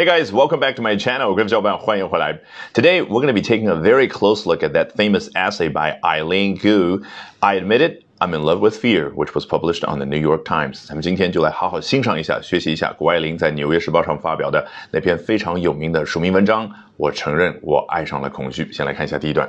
Hey guys, welcome back to my channel. 各位小伙伴，欢迎回来。Today we're going to be taking a very close look at that famous essay by Eileen Gu. I admit it, I'm in love with fear, which was published on the New York Times。咱们今天就来好好欣赏一下、学习一下谷爱凌在《纽约时报》上发表的那篇非常有名的署名文章。我承认，我爱上了恐惧。先来看一下第一段。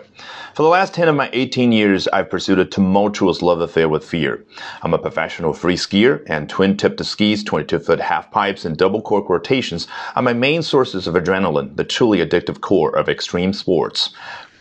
For the last 10 of my 18 years, I've pursued a tumultuous love affair with fear. I'm a professional free skier, and twin-tipped skis, 22-foot half pipes, and double cork rotations are my main sources of adrenaline, the truly addictive core of extreme sports.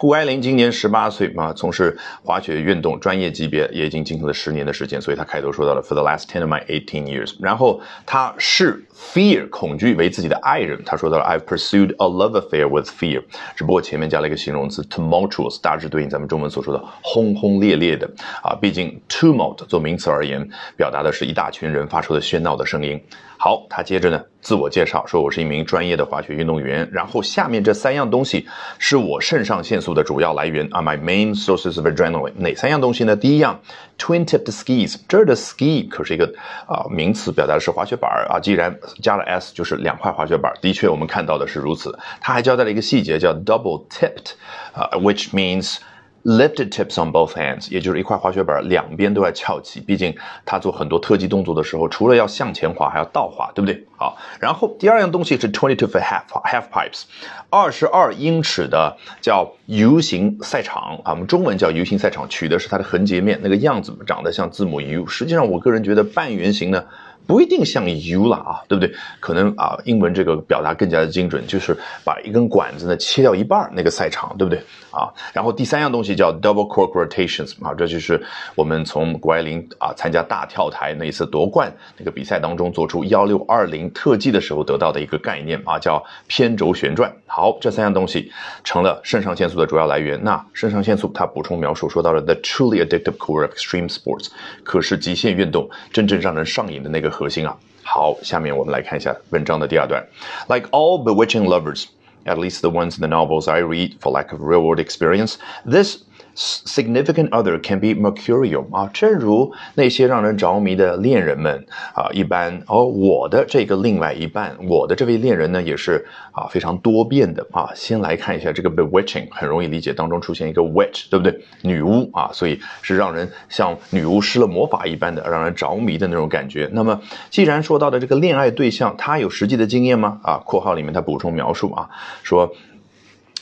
谷爱凌今年十八岁啊，从事滑雪运动专业级别也已经进行了十年的时间，所以她开头说到了 for the last ten of my eighteen years。然后她是 fear 恐惧为自己的爱人，他说到了 I've pursued a love affair with fear，只不过前面加了一个形容词 tumultuous，大致对应咱们中文所说的轰轰烈烈的啊。毕竟 tumult 做名词而言，表达的是一大群人发出的喧闹的声音。好，他接着呢自我介绍说我是一名专业的滑雪运动员，然后下面这三样东西是我肾上腺素的主要来源啊，my main sources of adrenaline。哪三样东西呢？第一样，twin-tipped skis，这儿的 ski 可是一个啊名词，表达的是滑雪板啊。既然加了 s，就是两块滑雪板。的确，我们看到的是如此。他还交代了一个细节，叫 double-tipped，啊，which means Lifted tips on both hands，也就是一块滑雪板两边都要翘起。毕竟他做很多特技动作的时候，除了要向前滑，还要倒滑，对不对？好，然后第二样东西是 twenty-two foot half half pipes，二十二英尺的叫 U 型赛场啊，我们中文叫 U 型赛场，取的是它的横截面那个样子，长得像字母 U。实际上，我个人觉得半圆形呢。不一定像 U 了啊，对不对？可能啊，英文这个表达更加的精准，就是把一根管子呢切掉一半那个赛场，对不对啊？然后第三样东西叫 double cork rotations 啊，这就是我们从谷爱凌啊参加大跳台那一次夺冠那个比赛当中做出幺六二零特技的时候得到的一个概念啊，叫偏轴旋转。好，这三样东西成了肾上腺素的主要来源。那肾上腺素它补充描述说到了 the truly addictive core of extreme sports，可是极限运动真正让人上瘾的那个。核心啊。好，下面我们来看一下文章的第二段。Like all bewitching lovers, at least the ones in the novels I read for lack of real world experience, this significant other can be mercurial 啊，正如那些让人着迷的恋人们啊一般，哦，我的这个另外一半，我的这位恋人呢，也是啊非常多变的啊。先来看一下这个 bewitching，很容易理解，当中出现一个 witch，对不对？女巫啊，所以是让人像女巫施了魔法一般的，让人着迷的那种感觉。那么，既然说到的这个恋爱对象，他有实际的经验吗？啊，括号里面他补充描述啊，说。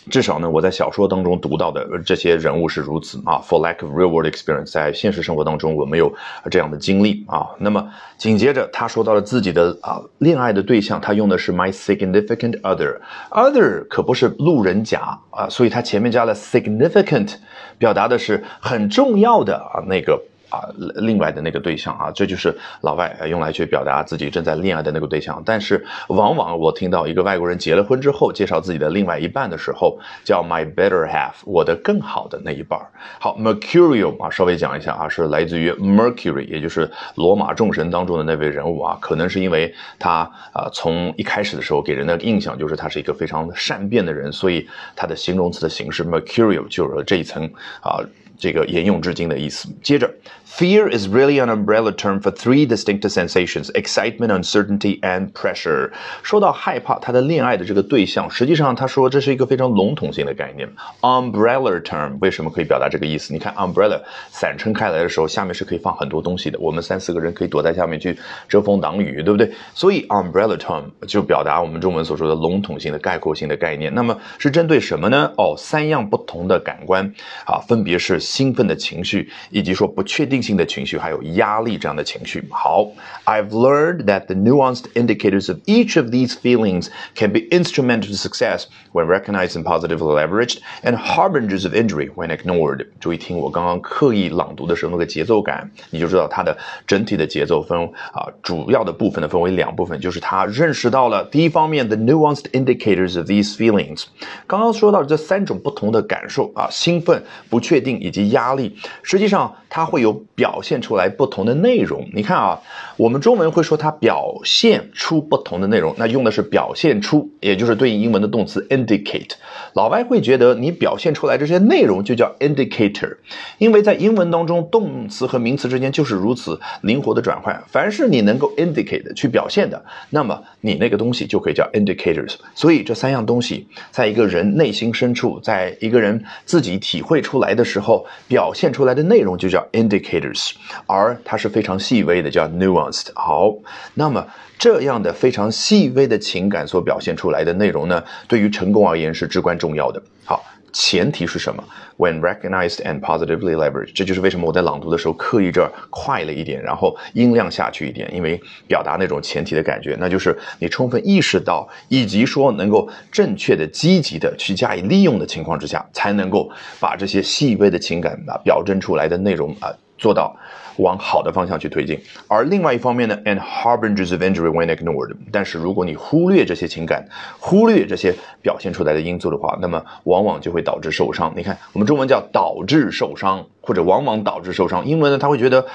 至少呢，我在小说当中读到的这些人物是如此啊。For lack of real world experience，在现实生活当中我没有这样的经历啊。那么紧接着他说到了自己的啊恋爱的对象，他用的是 my significant other，other 可不是路人甲啊，所以他前面加了 significant，表达的是很重要的啊那个。啊，另外的那个对象啊，这就是老外用来去表达自己正在恋爱的那个对象。但是，往往我听到一个外国人结了婚之后介绍自己的另外一半的时候，叫 my better half，我的更好的那一半。好，Mercurial 啊，稍微讲一下啊，是来自于 Mercury，也就是罗马众神当中的那位人物啊。可能是因为他啊，从一开始的时候给人的印象就是他是一个非常善变的人，所以他的形容词的形式 Mercurial 就有了这一层啊。这个沿用至今的意思。接着，fear is really an umbrella term for three distinct sensations: excitement, uncertainty, and pressure。说到害怕，他的恋爱的这个对象，实际上他说这是一个非常笼统性的概念。umbrella term 为什么可以表达这个意思？你看，umbrella 伞撑开来的时候，下面是可以放很多东西的。我们三四个人可以躲在下面去遮风挡雨，对不对？所以 umbrella term 就表达我们中文所说的笼统性的概括性的概念。那么是针对什么呢？哦，三样不同的感官啊，分别是。兴奋的情绪，以及说不确定性的情绪，还有压力这样的情绪。好，I've learned that the nuanced indicators of each of these feelings can be instrumental to success when recognized and positively leveraged, and harbingers of injury when ignored。注意听我刚刚刻意朗读的时候那个节奏感，你就知道它的整体的节奏分啊，主要的部分呢分为两部分，就是他认识到了第一方面 the nuanced indicators of these feelings。刚刚说到这三种不同的感受啊，兴奋、不确定以及。压力，实际上 它会有表现出来不同的内容。你看啊，我们中文会说它表现出不同的内容，那用的是表现出，也就是对应英文的动词 indicate。老外会觉得你表现出来这些内容就叫 indicator，因为在英文当中，动词和名词之间就是如此灵活的转换。凡是你能够 indicate 去表现的，那么你那个东西就可以叫 indicators。所以这三样东西，在一个人内心深处，在一个人自己体会出来的时候，表现出来的内容就叫 indicators，而它是非常细微的，叫 nuanced。好，那么这样的非常细微的情感所表现出来的内容呢，对于成功而言是至关重要的。好。前提是什么？When recognized and positively leveraged，这就是为什么我在朗读的时候刻意这儿快了一点，然后音量下去一点，因为表达那种前提的感觉，那就是你充分意识到，以及说能够正确的、积极的去加以利用的情况之下，才能够把这些细微的情感啊表征出来的内容啊做到。往好的方向去推进，而另外一方面呢，and harbingers of injury when ignored。但是如果你忽略这些情感，忽略这些表现出来的因素的话，那么往往就会导致受伤。你看，我们中文叫导致受伤，或者往往导致受伤。英文呢，他会觉得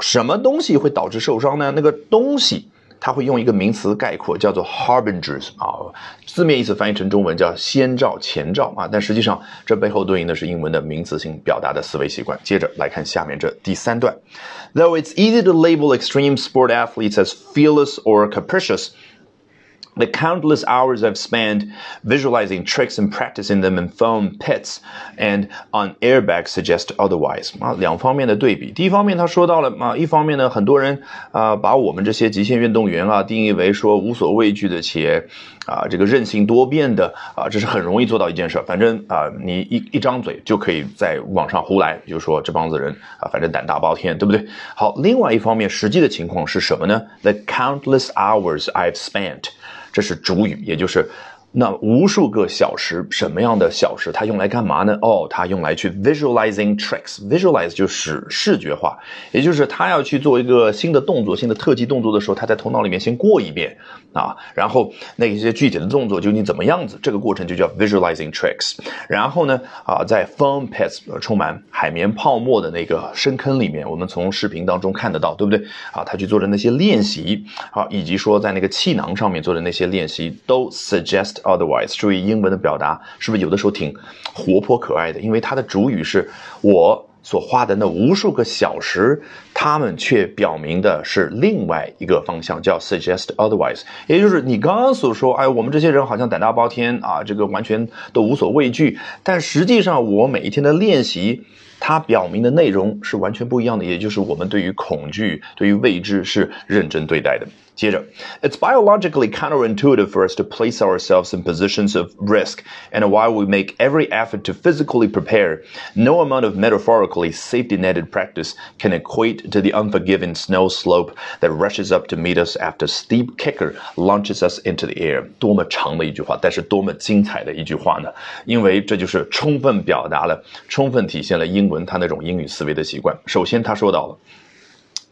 什么东西会导致受伤呢？那个东西。他会用一个名词概括，叫做 harbingers 啊，字面意思翻译成中文叫先兆、前兆啊，但实际上这背后对应的是英文的名词性表达的思维习惯。接着来看下面这第三段，Though it's easy to label extreme sport athletes as fearless or capricious. The countless hours I've spent visualizing tricks and practicing them in foam pits and on airbags suggest otherwise 啊，两方面的对比。第一方面，他说到了啊，一方面呢，很多人啊，把我们这些极限运动员啊定义为说无所畏惧的且啊这个任性多变的啊，这是很容易做到一件事。反正啊，你一一张嘴就可以在网上胡来，就说这帮子人啊，反正胆大包天，对不对？好，另外一方面，实际的情况是什么呢？The countless hours I've spent 这是主语，也就是那无数个小时，什么样的小时？它用来干嘛呢？哦，它用来去 visualizing tricks。visualize 就是视觉化，也就是他要去做一个新的动作、新的特技动作的时候，他在头脑里面先过一遍啊，然后那些具体的动作究竟怎么样子？这个过程就叫 visualizing tricks。然后呢，啊，在 foam pits 充满海绵泡沫的那个深坑里面，我们从视频当中看得到，对不对？啊，他去做的那些练习，好，以及说在那个气囊上面做的那些练习，都 suggest。Otherwise，注意英文的表达是不是有的时候挺活泼可爱的？因为它的主语是我所花的那无数个小时，他们却表明的是另外一个方向，叫 suggest otherwise。也就是你刚刚所说，哎，我们这些人好像胆大包天啊，这个完全都无所畏惧。但实际上，我每一天的练习，它表明的内容是完全不一样的。也就是我们对于恐惧、对于未知是认真对待的。接着，It's biologically counterintuitive for us to place ourselves in positions of risk, and while we make every effort to physically prepare, no amount of metaphorically safety-netted practice can equate to the unforgiving snow slope that rushes up to meet us after steep kicker launches us into the air。多么长的一句话，但是多么精彩的一句话呢？因为这就是充分表达了、充分体现了英文它那种英语思维的习惯。首先，他说到了。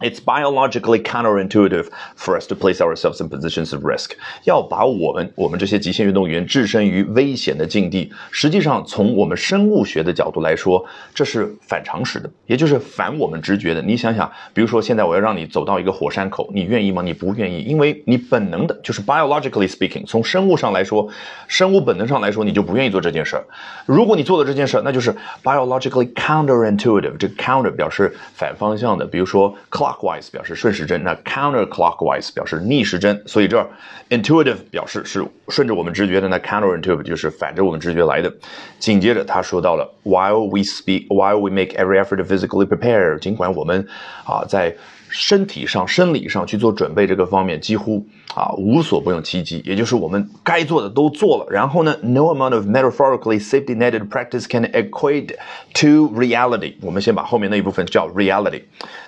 It's biologically counterintuitive for us to place ourselves in positions of risk。要把我们我们这些极限运动员置身于危险的境地，实际上从我们生物学的角度来说，这是反常识的，也就是反我们直觉的。你想想，比如说现在我要让你走到一个火山口，你愿意吗？你不愿意，因为你本能的就是 biologically speaking，从生物上来说，生物本能上来说，你就不愿意做这件事儿。如果你做了这件事儿，那就是 biologically counterintuitive。这个 counter 表示反方向的，比如说 clock。Clockwise 表示顺时针，那 counterclockwise 表示逆时针，所以这儿 intuitive 表示是顺着我们直觉的，那 counterintuitive 就是反着我们直觉来的。紧接着他说到了，while we speak, while we make every effort physically prepare，尽管我们啊在身体上、生理上去做准备，这个方面几乎啊无所不用其极，也就是我们该做的都做了。然后呢，no amount of metaphorically safety-netted practice can equate to reality。我们先把后面那一部分叫 reality，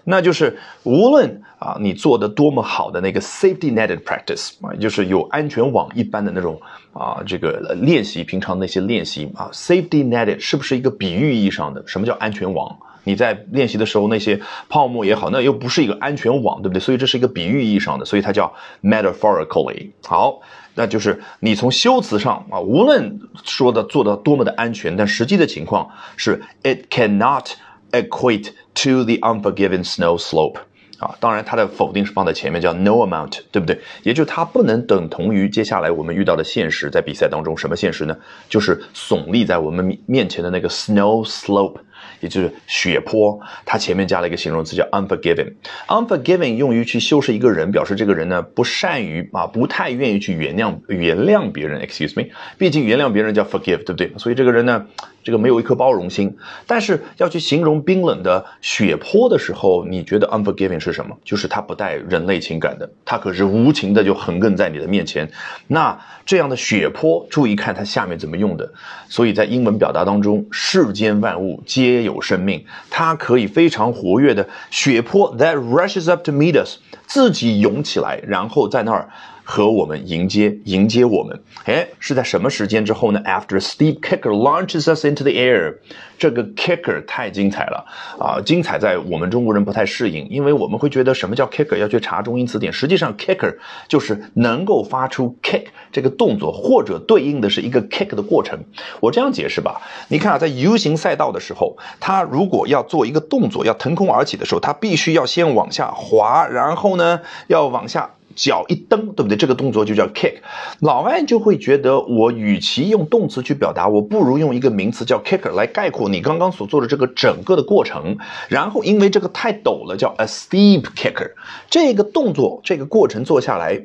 那就是无论啊你做的多么好的那个 safety-netted practice 啊，就是有安全网一般的那种啊这个练习，平常那些练习啊，safety-netted 是不是一个比喻意义上的？什么叫安全网？你在练习的时候，那些泡沫也好，那又不是一个安全网，对不对？所以这是一个比喻意义上的，所以它叫 metaphorically。好，那就是你从修辞上啊，无论说的做的多么的安全，但实际的情况是 it cannot equate to the unforgiving snow slope。啊，当然它的否定是放在前面，叫 no amount，对不对？也就它不能等同于接下来我们遇到的现实，在比赛当中什么现实呢？就是耸立在我们面前的那个 snow slope。也就是血泊，它前面加了一个形容词叫 unforgiving。unforgiving 用于去修饰一个人，表示这个人呢不善于啊，不太愿意去原谅原谅别人。Excuse me，毕竟原谅别人叫 forgive，对不对？所以这个人呢，这个没有一颗包容心。但是要去形容冰冷的血泊的时候，你觉得 unforgiving 是什么？就是他不带人类情感的，他可是无情的就横亘在你的面前。那这样的血泊，注意看它下面怎么用的。所以在英文表达当中，世间万物皆有生命，它可以非常活跃的血泊 that rushes up to meet us，自己涌起来，然后在那儿。和我们迎接迎接我们，哎，是在什么时间之后呢？After steep kicker launches us into the air，这个 kicker 太精彩了啊！精彩在我们中国人不太适应，因为我们会觉得什么叫 kicker，要去查中英词典。实际上，kicker 就是能够发出 kick 这个动作，或者对应的是一个 kick 的过程。我这样解释吧，你看啊，在 U 型赛道的时候，它如果要做一个动作，要腾空而起的时候，它必须要先往下滑，然后呢，要往下。脚一蹬，对不对？这个动作就叫 kick。老外就会觉得，我与其用动词去表达，我不如用一个名词叫 kicker 来概括你刚刚所做的这个整个的过程。然后，因为这个太陡了，叫 a steep kicker。这个动作，这个过程做下来，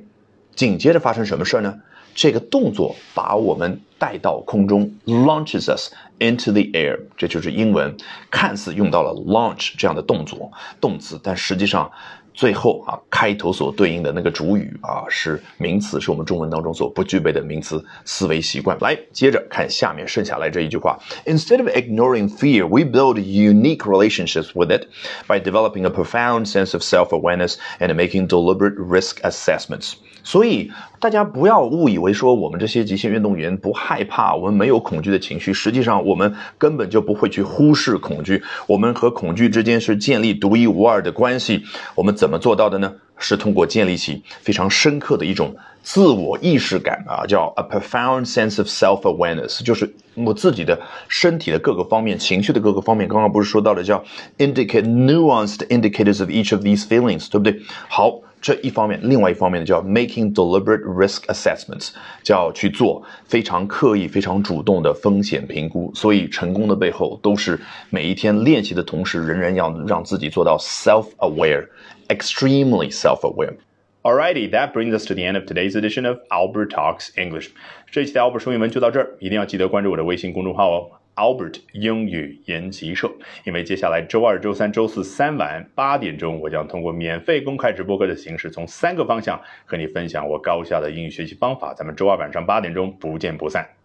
紧接着发生什么事呢？这个动作把我们带到空中，launches us into the air。这就是英文看似用到了 launch 这样的动作动词，但实际上。最后啊，开头所对应的那个主语啊是名词，是我们中文当中所不具备的名词思维习惯。来，接着看下面剩下来这一句话：Instead of ignoring fear, we build unique relationships with it by developing a profound sense of self-awareness and making deliberate risk assessments. 所以大家不要误以为说我们这些极限运动员不害怕，我们没有恐惧的情绪。实际上，我们根本就不会去忽视恐惧。我们和恐惧之间是建立独一无二的关系。我们怎么做到的呢？是通过建立起非常深刻的一种自我意识感啊，叫 a profound sense of self-awareness，就是我自己的身体的各个方面、情绪的各个方面。刚刚不是说到了叫 indicate nuanced indicators of each of these feelings，对不对？好。这一方面，另外一方面呢，叫 making deliberate risk assessments，叫去做非常刻意、非常主动的风险评估。所以，成功的背后都是每一天练习的同时，仍然要让自己做到 self-aware，extremely self-aware。Alrighty, that brings us to the end of today's edition of Albert Talks English。这一期的 Albert 说英文就到这儿，一定要记得关注我的微信公众号哦。Albert 英语研习社，因为接下来周二、周三、周四三晚八点钟，我将通过免费公开直播课的形式，从三个方向和你分享我高效的英语学习方法。咱们周二晚上八点钟不见不散。